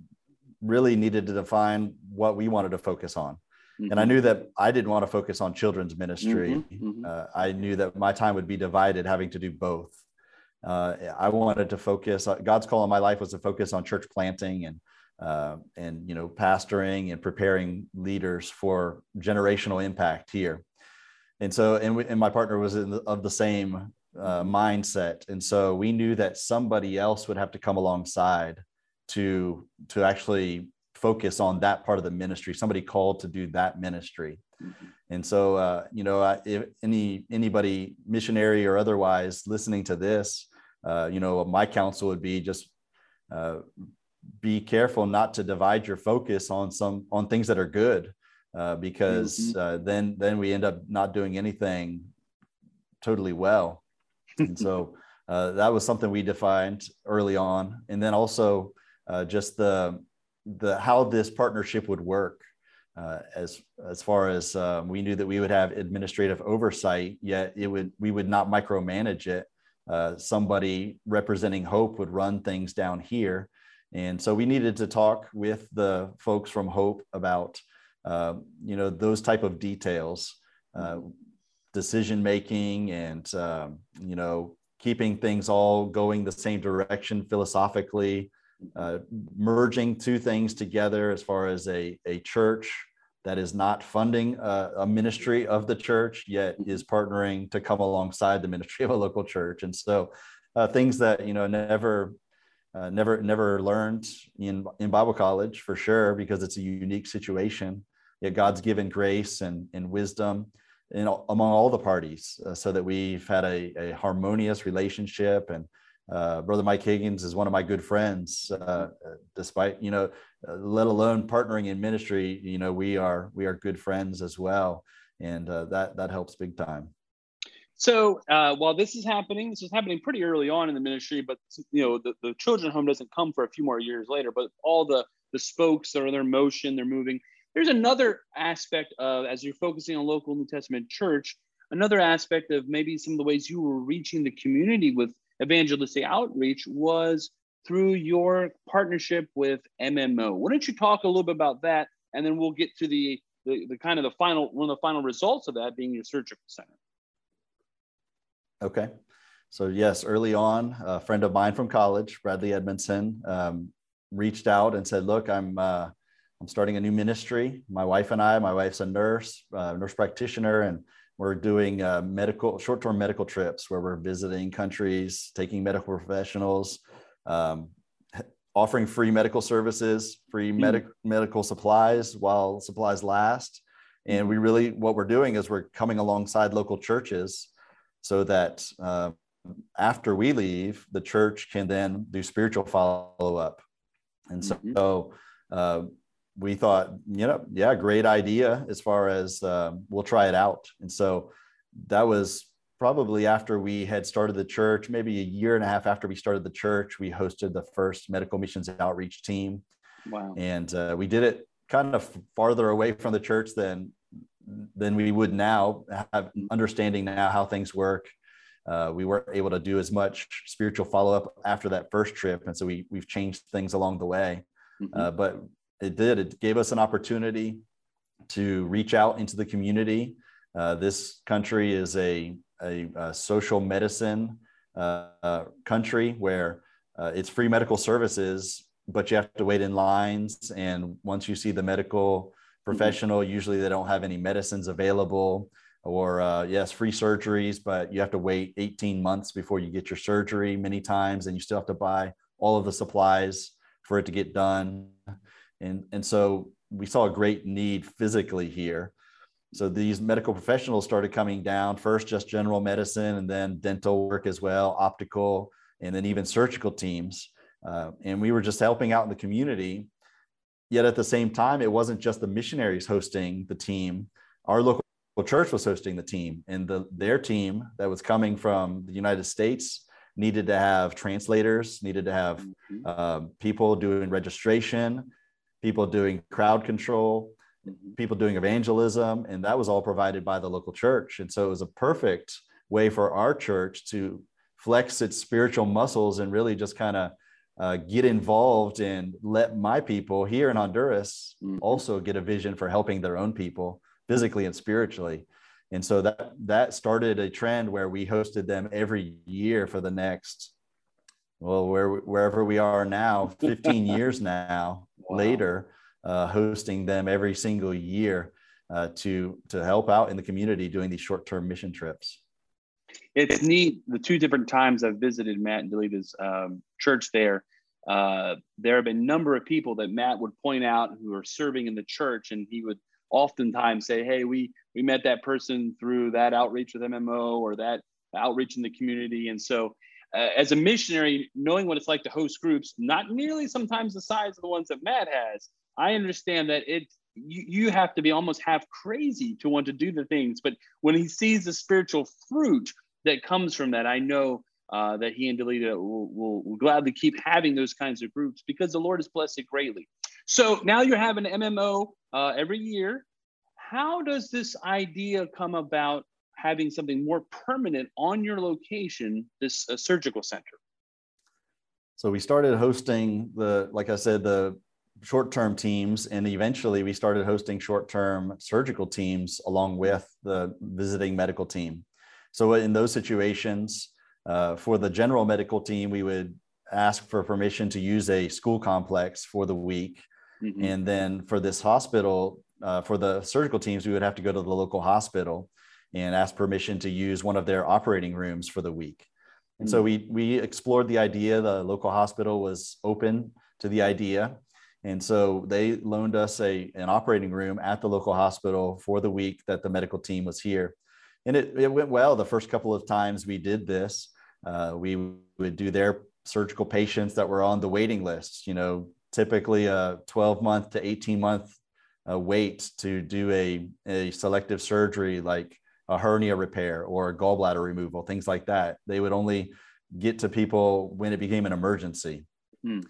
really needed to define what we wanted to focus on. Mm-hmm. And I mm-hmm. knew that I didn't want to focus on children's ministry. Mm-hmm, mm-hmm. Uh, I knew that my time would be divided, having to do both. Uh, I wanted to focus. Uh, God's call in my life was to focus on church planting and uh, and you know pastoring and preparing leaders for generational impact here. And so and, we, and my partner was the, of the same uh, mindset. And so we knew that somebody else would have to come alongside to to actually focus on that part of the ministry. Somebody called to do that ministry. Mm-hmm. and so uh, you know I, if any anybody missionary or otherwise listening to this uh, you know my counsel would be just uh, be careful not to divide your focus on some on things that are good uh, because mm-hmm. uh, then then we end up not doing anything totally well. And so uh, that was something we defined early on. And then also uh, just the the how this partnership would work uh, as as far as um, we knew that we would have administrative oversight yet it would we would not micromanage it. Uh, somebody representing hope would run things down here and so we needed to talk with the folks from Hope about, uh, you know, those type of details, uh, decision making, and um, you know, keeping things all going the same direction philosophically, uh, merging two things together as far as a, a church that is not funding a, a, ministry of the church yet is partnering to come alongside the ministry of a local church. And so uh, things that you know never uh, never never learned in in Bible college for sure because it's a unique situation. Yet God's given grace and, and wisdom in, among all the parties uh, so that we've had a, a harmonious relationship. And uh, Brother Mike Higgins is one of my good friends, uh, despite you know, uh, let alone partnering in ministry. You know, we are we are good friends as well, and uh, that that helps big time. So uh, while this is happening, this is happening pretty early on in the ministry, but you know the, the children home doesn't come for a few more years later. But all the the spokes are in motion, they're moving. There's another aspect of as you're focusing on local New Testament church, another aspect of maybe some of the ways you were reaching the community with evangelistic outreach was through your partnership with MMO. Why don't you talk a little bit about that, and then we'll get to the the, the kind of the final one of the final results of that being your surgical center. Okay. So, yes, early on, a friend of mine from college, Bradley Edmondson, um, reached out and said, Look, I'm, uh, I'm starting a new ministry. My wife and I, my wife's a nurse, uh, nurse practitioner, and we're doing uh, medical short-term medical trips where we're visiting countries, taking medical professionals, um, offering free medical services, free mm. medic- medical supplies while supplies last. And we really, what we're doing is we're coming alongside local churches so that uh, after we leave, the church can then do spiritual follow up. And so, mm-hmm. uh, we thought, you know, yeah, great idea as far as uh, we'll try it out. And so that was probably after we had started the church, maybe a year and a half after we started the church, we hosted the first medical missions outreach team. Wow. And uh, we did it kind of farther away from the church than than we would now have understanding now how things work uh, we weren't able to do as much spiritual follow-up after that first trip and so we, we've changed things along the way mm-hmm. uh, but it did it gave us an opportunity to reach out into the community uh, this country is a a, a social medicine uh, uh, country where uh, it's free medical services, but you have to wait in lines. And once you see the medical professional, usually they don't have any medicines available. Or uh, yes, free surgeries, but you have to wait 18 months before you get your surgery many times, and you still have to buy all of the supplies for it to get done. And, and so we saw a great need physically here so these medical professionals started coming down first just general medicine and then dental work as well optical and then even surgical teams uh, and we were just helping out in the community yet at the same time it wasn't just the missionaries hosting the team our local church was hosting the team and the, their team that was coming from the united states needed to have translators needed to have mm-hmm. uh, people doing registration people doing crowd control Mm-hmm. people doing evangelism, and that was all provided by the local church. And so it was a perfect way for our church to flex its spiritual muscles and really just kind of uh, get involved and let my people here in Honduras mm-hmm. also get a vision for helping their own people physically and spiritually. And so that that started a trend where we hosted them every year for the next well where wherever we are now 15 years now wow. later uh, hosting them every single year uh, to to help out in the community doing these short term mission trips. It's neat. The two different times I've visited Matt and Delita's um, church there, uh, there have been a number of people that Matt would point out who are serving in the church, and he would oftentimes say, "Hey, we we met that person through that outreach with MMO or that outreach in the community," and so. Uh, as a missionary, knowing what it's like to host groups, not nearly sometimes the size of the ones that Matt has, I understand that it you, you have to be almost half crazy to want to do the things. But when he sees the spiritual fruit that comes from that, I know uh, that he and Delita will, will, will, gladly keep having those kinds of groups because the Lord has blessed it greatly. So now you're having MMO uh, every year. How does this idea come about having something more permanent on your location, this uh, surgical center? So we started hosting the, like I said, the short-term teams and eventually we started hosting short-term surgical teams along with the visiting medical team. So in those situations uh, for the general medical team we would ask for permission to use a school complex for the week. Mm-hmm. and then for this hospital uh, for the surgical teams we would have to go to the local hospital and ask permission to use one of their operating rooms for the week. And so we we explored the idea. The local hospital was open to the idea and so they loaned us a, an operating room at the local hospital for the week that the medical team was here. And it, it went well the first couple of times we did this. Uh, we would do their surgical patients that were on the waiting list, you know, typically a 12 month to 18 month uh, wait to do a, a selective surgery like a hernia repair or a gallbladder removal, things like that. They would only get to people when it became an emergency. Hmm.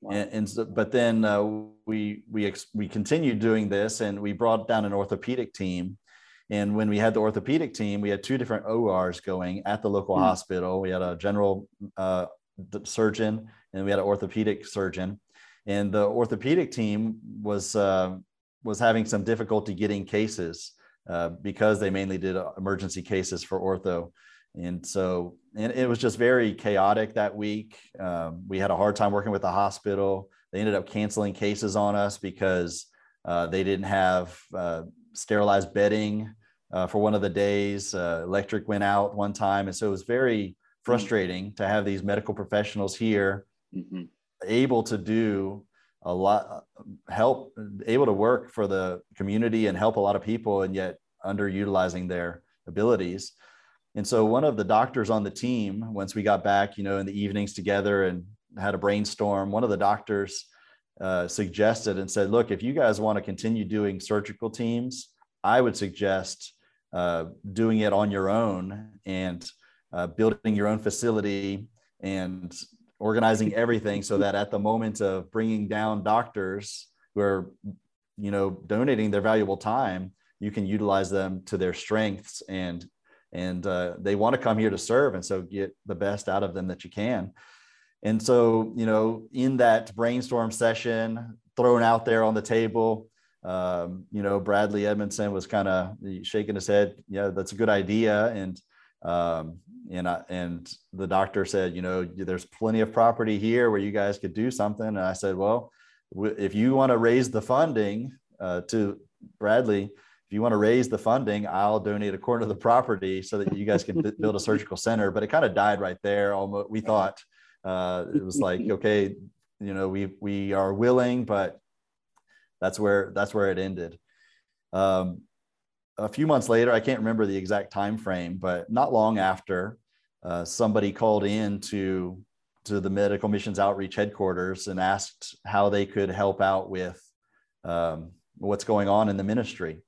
Wow. And, and so, but then uh, we we ex- we continued doing this, and we brought down an orthopedic team. And when we had the orthopedic team, we had two different ORs going at the local mm. hospital. We had a general uh, surgeon, and we had an orthopedic surgeon. And the orthopedic team was uh, was having some difficulty getting cases uh, because they mainly did emergency cases for ortho. And so, and it was just very chaotic that week. Um, we had a hard time working with the hospital. They ended up canceling cases on us because uh, they didn't have uh, sterilized bedding uh, for one of the days. Uh, electric went out one time. And so it was very frustrating mm-hmm. to have these medical professionals here mm-hmm. able to do a lot help able to work for the community and help a lot of people and yet underutilizing their abilities and so one of the doctors on the team once we got back you know in the evenings together and had a brainstorm one of the doctors uh, suggested and said look if you guys want to continue doing surgical teams i would suggest uh, doing it on your own and uh, building your own facility and organizing everything so that at the moment of bringing down doctors who are you know donating their valuable time you can utilize them to their strengths and and uh, they want to come here to serve and so get the best out of them that you can and so you know in that brainstorm session thrown out there on the table um, you know bradley edmondson was kind of shaking his head yeah that's a good idea and um, and I, and the doctor said, you know, there's plenty of property here where you guys could do something. And I said, well, if you want to raise the funding uh, to Bradley, if you want to raise the funding, I'll donate a quarter of the property so that you guys can build a surgical center. But it kind of died right there. Almost, we thought uh, it was like, okay, you know, we we are willing, but that's where that's where it ended. Um, a few months later, I can't remember the exact time frame, but not long after, uh, somebody called in to to the medical missions outreach headquarters and asked how they could help out with um, what's going on in the ministry.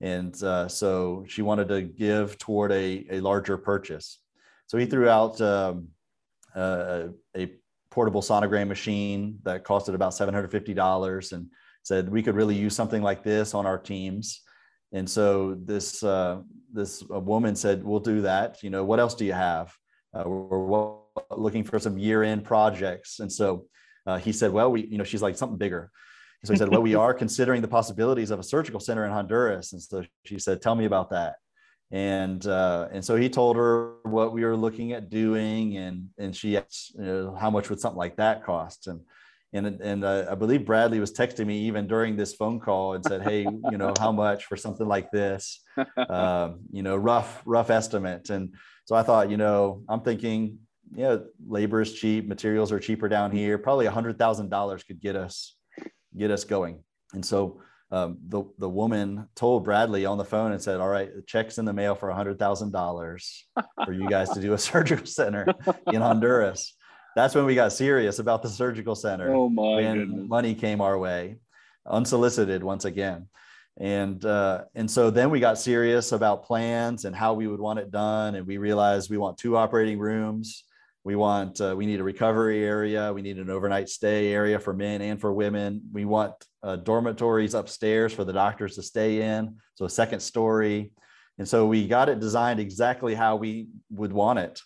And uh, so she wanted to give toward a, a larger purchase. So he threw out um, uh, a portable sonogram machine that costed about $750 and said we could really use something like this on our teams and so this uh, this woman said, "We'll do that. You know, what else do you have? Uh, we're looking for some year-end projects." And so uh, he said, "Well, we, you know, she's like something bigger." So he said, "Well, we are considering the possibilities of a surgical center in Honduras." And so she said, "Tell me about that." And uh, and so he told her what we were looking at doing, and and she asked, you know, how much would something like that cost? And and and uh, I believe Bradley was texting me even during this phone call and said, "Hey, you know, how much for something like this? Um, you know, rough rough estimate." And so I thought, you know, I'm thinking, yeah, labor is cheap, materials are cheaper down here. Probably a hundred thousand dollars could get us get us going. And so um, the the woman told Bradley on the phone and said, "All right, the check's in the mail for a hundred thousand dollars for you guys to do a surgical center in Honduras." that's when we got serious about the surgical center. Oh my when goodness. money came our way, unsolicited once again. And uh, and so then we got serious about plans and how we would want it done. And we realized we want two operating rooms. We want uh, we need a recovery area. We need an overnight stay area for men and for women. We want uh, dormitories upstairs for the doctors to stay in. So a second story. And so we got it designed exactly how we would want it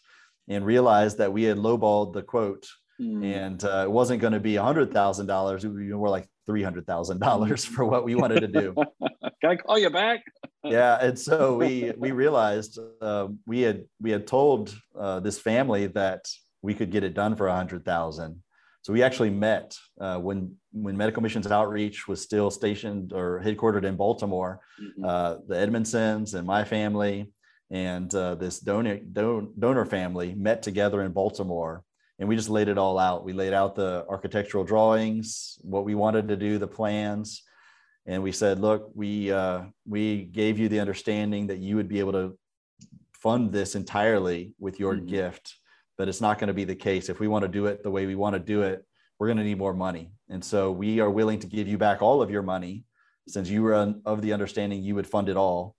and realized that we had lowballed the quote mm. and uh, it wasn't going to be a hundred thousand dollars. It would be more like three hundred thousand dollars for what we wanted to do. Can I call you back? Yeah, and so we we realized uh, we had we had told uh, this family that we could get it done for a hundred thousand. So we actually met uh, when when Medical Missions Outreach was still stationed or headquartered in Baltimore. Mm-hmm. Uh, the Edmondsons and my family and uh, this donor don, donor family met together in Baltimore, and we just laid it all out. We laid out the architectural drawings, what we wanted to do, the plans, and we said, "Look, we uh, we gave you the understanding that you would be able to fund this entirely with your mm-hmm. gift, but it's not going to be the case. If we want to do it the way we want to do it, we're going to need more money, and so we are willing to give you back all of your money." Since you were of the understanding you would fund it all,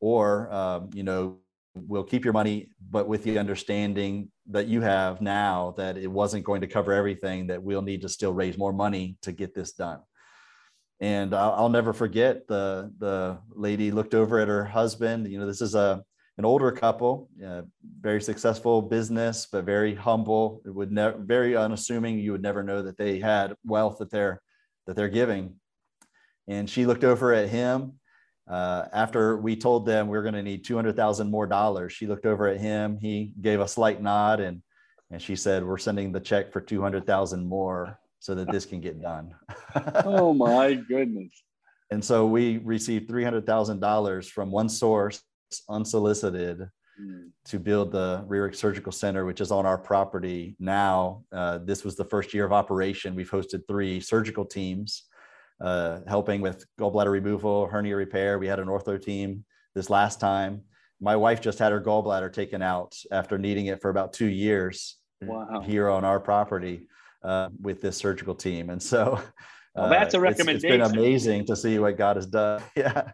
or um, you know we'll keep your money but with the understanding that you have now that it wasn't going to cover everything that we'll need to still raise more money to get this done and i'll, never forget the the lady looked over at her husband. You know this is a an older couple uh, very successful business but very humble. It would never very unassuming. You would never know that they had wealth that they're that they're giving. And she looked over at him uh, after we told them we are going to need 200,000 more dollars, she looked over at him. He gave a slight nod and, and she said, we're sending the check for 200,000 more so that this can get done. oh my goodness. And so we received $300,000 from one source unsolicited mm. to build the Rearick Surgical Center, which is on our property now. Uh, this was the first year of operation. We've hosted three surgical teams uh, helping with gallbladder removal, hernia repair. We had an ortho team this last time. My wife just had her gallbladder taken out after needing it for about two years wow. here on our property uh, with this surgical team. And so well, that's a recommendation. Uh, it's, it's been amazing to see what God has done. Yeah.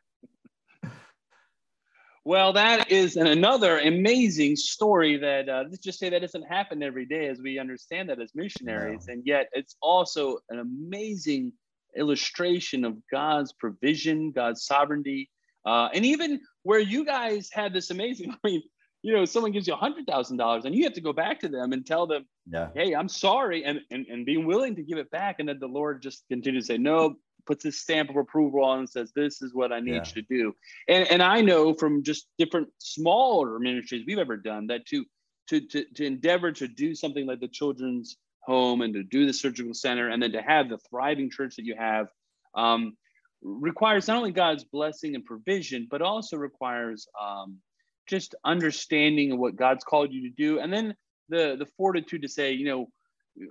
Well, that is an, another amazing story that uh, let's just say that doesn't happen every day as we understand that as missionaries. No. And yet it's also an amazing illustration of God's provision, God's sovereignty. Uh, and even where you guys had this amazing, I mean, you know, someone gives you a hundred thousand dollars and you have to go back to them and tell them, yeah. hey, I'm sorry, and, and and being willing to give it back. And then the Lord just continues to say, no, puts his stamp of approval on and says, This is what I need yeah. you to do. And and I know from just different smaller ministries we've ever done that to to to, to endeavor to do something like the children's home and to do the surgical center and then to have the thriving church that you have um, requires not only God's blessing and provision, but also requires um, just understanding what God's called you to do, and then the the fortitude to say, you know,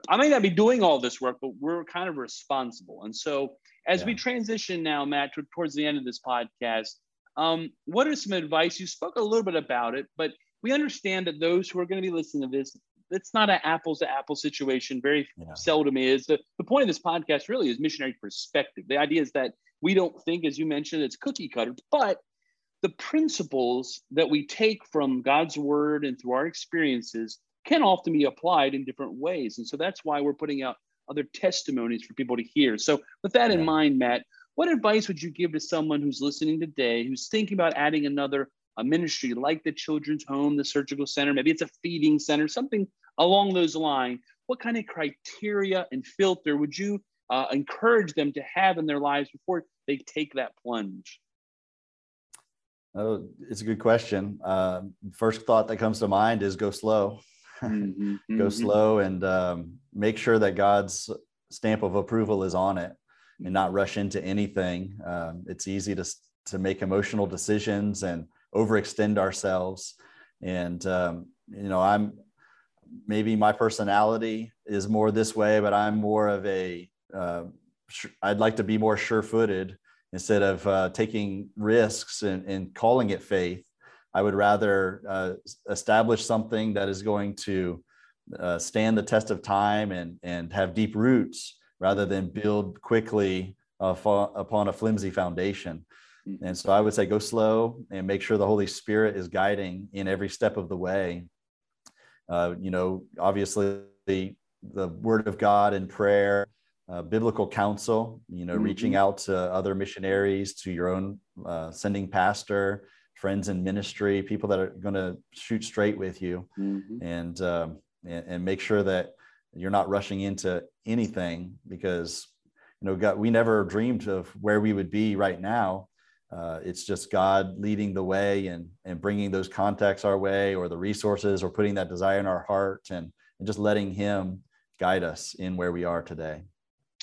I may not be doing all this work, but we're kind of responsible. And so, as yeah. we transition now, Matt, towards the end of this podcast, um, what are some advice? You spoke a little bit about it, but we understand that those who are going to be listening to this, it's not an apples to apples situation. Very yeah. seldom is. The, the point of this podcast really is missionary perspective. The idea is that we don't think, as you mentioned, it's cookie cutter, but the principles that we take from God's word and through our experiences can often be applied in different ways. And so that's why we're putting out other testimonies for people to hear. So, with that in mind, Matt, what advice would you give to someone who's listening today who's thinking about adding another a ministry like the children's home, the surgical center, maybe it's a feeding center, something along those lines? What kind of criteria and filter would you uh, encourage them to have in their lives before they take that plunge? Oh, it's a good question. Uh, first thought that comes to mind is go slow. mm-hmm, go mm-hmm. slow and um, make sure that God's stamp of approval is on it and not rush into anything. Um, it's easy to, to make emotional decisions and overextend ourselves. And, um, you know, I'm maybe my personality is more this way, but I'm more of a. Uh, I'd like to be more sure footed instead of uh, taking risks and, and calling it faith I would rather uh, establish something that is going to uh, stand the test of time and, and have deep roots rather than build quickly upon a flimsy foundation. Mm-hmm. And so I would say go slow and make sure the Holy Spirit is guiding in every step of the way. Uh, you know, obviously the, the Word of God and prayer, uh, biblical counsel, you know, mm-hmm. reaching out to other missionaries, to your own uh, sending pastor, friends in ministry, people that are going to shoot straight with you, mm-hmm. and, um, and, and make sure that you're not rushing into anything because you know God, we never dreamed of where we would be right now. Uh, it's just God leading the way and and bringing those contacts our way, or the resources, or putting that desire in our heart, and and just letting Him guide us in where we are today.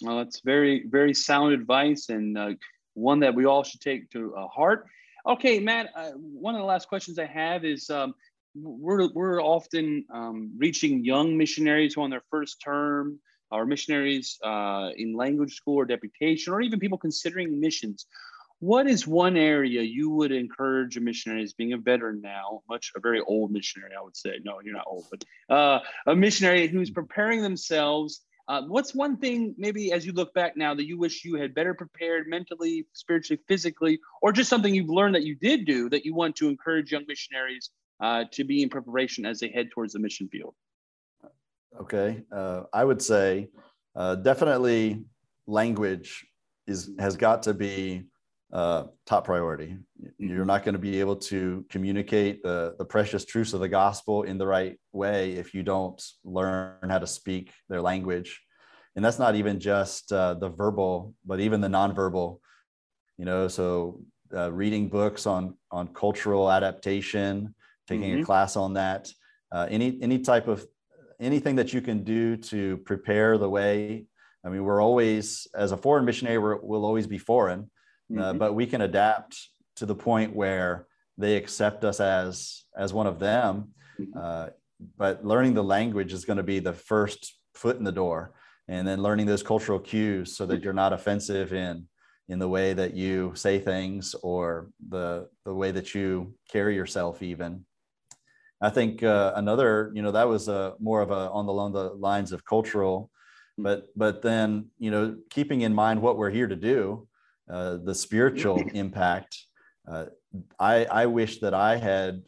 Well, that's very very sound advice and uh, one that we all should take to uh, heart. Okay, Matt, uh, one of the last questions I have is um, we're, we're often um, reaching young missionaries who on their first term or missionaries uh, in language school or deputation, or even people considering missions. What is one area you would encourage a missionary as being a veteran now, much a very old missionary, I would say. No, you're not old, but uh, a missionary who's preparing themselves uh, what's one thing, maybe as you look back now, that you wish you had better prepared mentally, spiritually, physically, or just something you've learned that you did do that you want to encourage young missionaries uh, to be in preparation as they head towards the mission field? Okay, uh, I would say uh, definitely language is has got to be uh, top priority. You're not going to be able to communicate the, the precious truths of the gospel in the right way if you don't learn how to speak their language. And that's not even just uh, the verbal, but even the nonverbal. You know, so uh, reading books on on cultural adaptation, taking mm-hmm. a class on that. Uh, any any type of anything that you can do to prepare the way. I mean, we're always as a foreign missionary, we will always be foreign, mm-hmm. but we can adapt to the point where they accept us as as one of them. Mm-hmm. Uh, but learning the language is going to be the first foot in the door and then learning those cultural cues so that you're not offensive in in the way that you say things or the the way that you carry yourself even i think uh, another you know that was a more of a on the along the lines of cultural but but then you know keeping in mind what we're here to do uh, the spiritual impact uh, i i wish that i had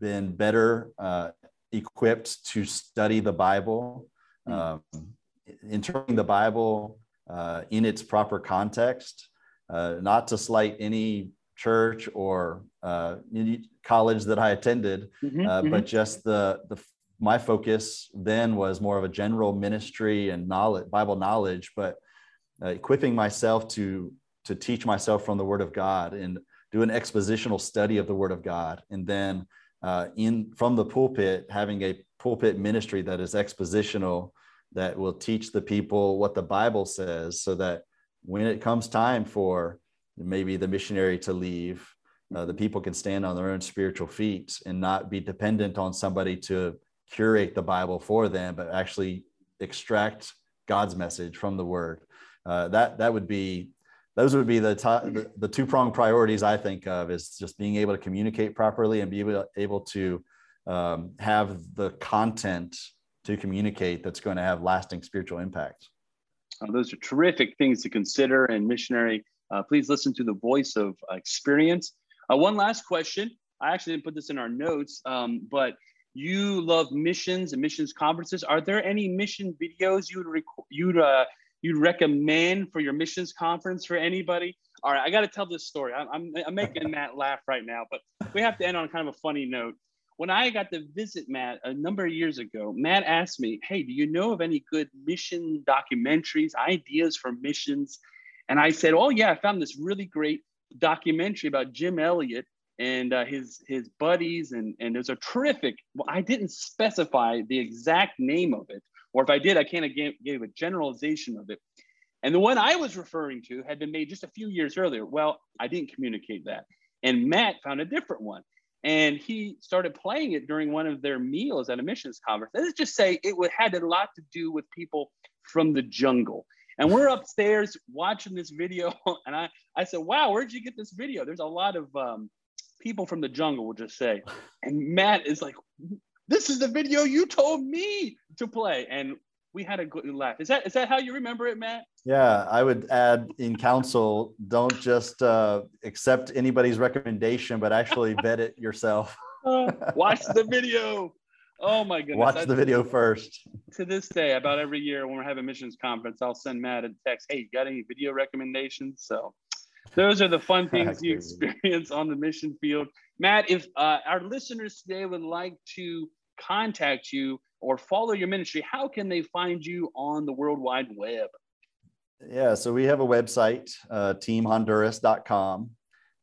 been better uh, equipped to study the bible hmm. um, interpreting the Bible uh, in its proper context, uh, not to slight any church or uh, college that I attended, mm-hmm, uh, mm-hmm. but just the the my focus then was more of a general ministry and knowledge, Bible knowledge, but uh, equipping myself to to teach myself from the Word of God and do an expositional study of the Word of God, and then uh, in from the pulpit having a pulpit ministry that is expositional that will teach the people what the Bible says so that when it comes time for maybe the missionary to leave, uh, the people can stand on their own spiritual feet and not be dependent on somebody to curate the Bible for them, but actually extract God's message from the Word. Uh, that that would be those would be the, the, two prong priorities I think of is just being able to communicate properly and be able, able to um, have the content to communicate that's going to have lasting spiritual impact. Uh, those are terrific things to consider. And missionary, uh, please listen to the voice of uh, experience. Uh, one last question. I actually didn't put this in our notes, um, but you love missions and missions conferences. Are there any mission videos you would rec- you'd uh, you'd recommend for your missions conference for anybody? All right, I got to tell this story. I'm, I'm, I'm making Matt laugh right now, but we have to end on kind of a funny note when I got to visit Matt a number of years ago, Matt asked me, Hey, do you know of any good mission documentaries, ideas for missions? And I said, Oh, yeah, I found this really great documentary about Jim Elliot and uh, his his buddies and and there's a terrific well, i didn't specify the exact name of it or if i did i kind of gave, gave a generalization of it and the one i was referring to had been made just a few years earlier well i didn't communicate that and matt found a different one and he started playing it during one of their meals at a missions conference. Let's just say it had a lot to do with people from the jungle. And we're upstairs watching this video, and I, I said, "Wow, where'd you get this video?" There's a lot of um, people from the jungle, we'll just say. And Matt is like, "This is the video you told me to play," and we had a good laugh. Is that is that how you remember it, Matt? Yeah, I would add in counsel, don't just uh, accept anybody's recommendation, but actually vet it yourself. uh, watch the video. Oh my goodness. Watch the video first. To this day, about every year when we're having missions conference, I'll send Matt a text, hey, you got any video recommendations? So those are the fun things you experience on the mission field. Matt, if uh, our listeners today would like to contact you or follow your ministry, how can they find you on the World Wide Web? Yeah, so we have a website, uh, teamhonduras.com.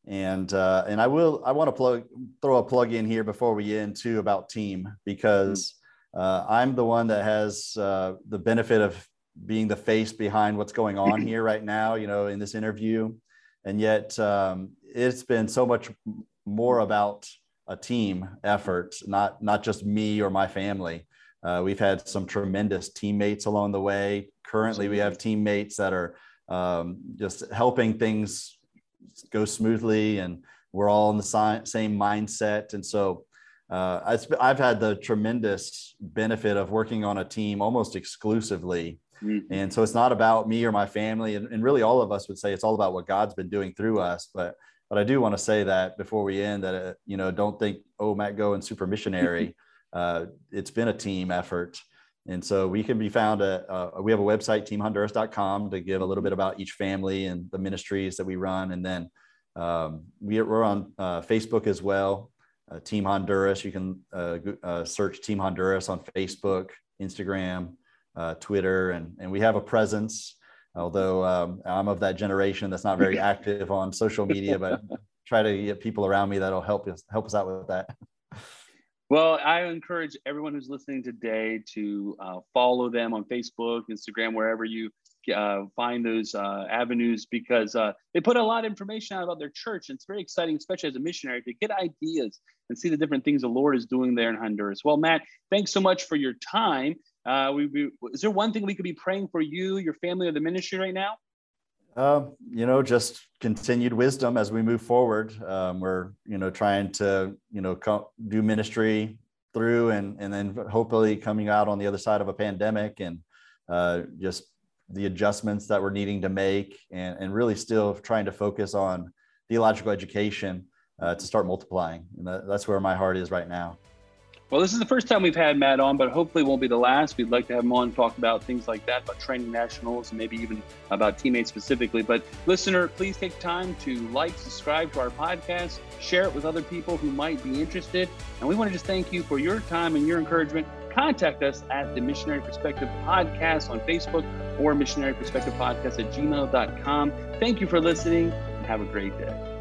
And uh, and I will I want to plug throw a plug in here before we end too about team because uh, I'm the one that has uh, the benefit of being the face behind what's going on here right now, you know, in this interview, and yet um, it's been so much more about a team effort, not not just me or my family. Uh, we've had some tremendous teammates along the way. Currently, we have teammates that are um, just helping things go smoothly, and we're all in the si- same mindset. And so, uh, I've had the tremendous benefit of working on a team almost exclusively. Mm-hmm. And so, it's not about me or my family, and, and really, all of us would say it's all about what God's been doing through us. But but I do want to say that before we end, that uh, you know, don't think, oh, Matt Goins super missionary. uh, it's been a team effort. And so we can be found at, uh, we have a website, teamhonduras.com, to give a little bit about each family and the ministries that we run. And then um, we, are on uh, Facebook as well, uh, Team Honduras. You can uh, uh, search Team Honduras on Facebook, Instagram, Twitter, and, and we have a presence although um, I'm of that generation that's not very active on social media, but try to get people around me that'll help us help us out with that. Well, I encourage everyone who's listening today to uh, follow them on Facebook, Instagram, wherever you uh, find those uh, avenues, because uh, they put a lot of information out about their church. And it's very exciting, especially as a missionary, to get ideas and see the different things the Lord is doing there in Honduras. Well, Matt, thanks so much for your time. Uh, we, we, is there one thing we could be praying for you, your family, or the ministry right now? Um, you know, just continued wisdom as we move forward. Um, we're, you know, trying to, you know, co- do ministry through and and then hopefully coming out on the other side of a pandemic and uh, just the adjustments that we're needing to make and, and really still trying to focus on theological education uh, to start multiplying. And that, that's where my heart is right now. Well, this is the first time we've had Matt on, but hopefully won't be the last. We'd like to have him on talk about things like that, about training nationals, and maybe even about teammates specifically. But listener, please take time to like, subscribe to our podcast, share it with other people who might be interested. And we want to just thank you for your time and your encouragement. Contact us at the Missionary Perspective Podcast on Facebook or Missionary Perspective Podcast at gmail.com. Thank you for listening and have a great day.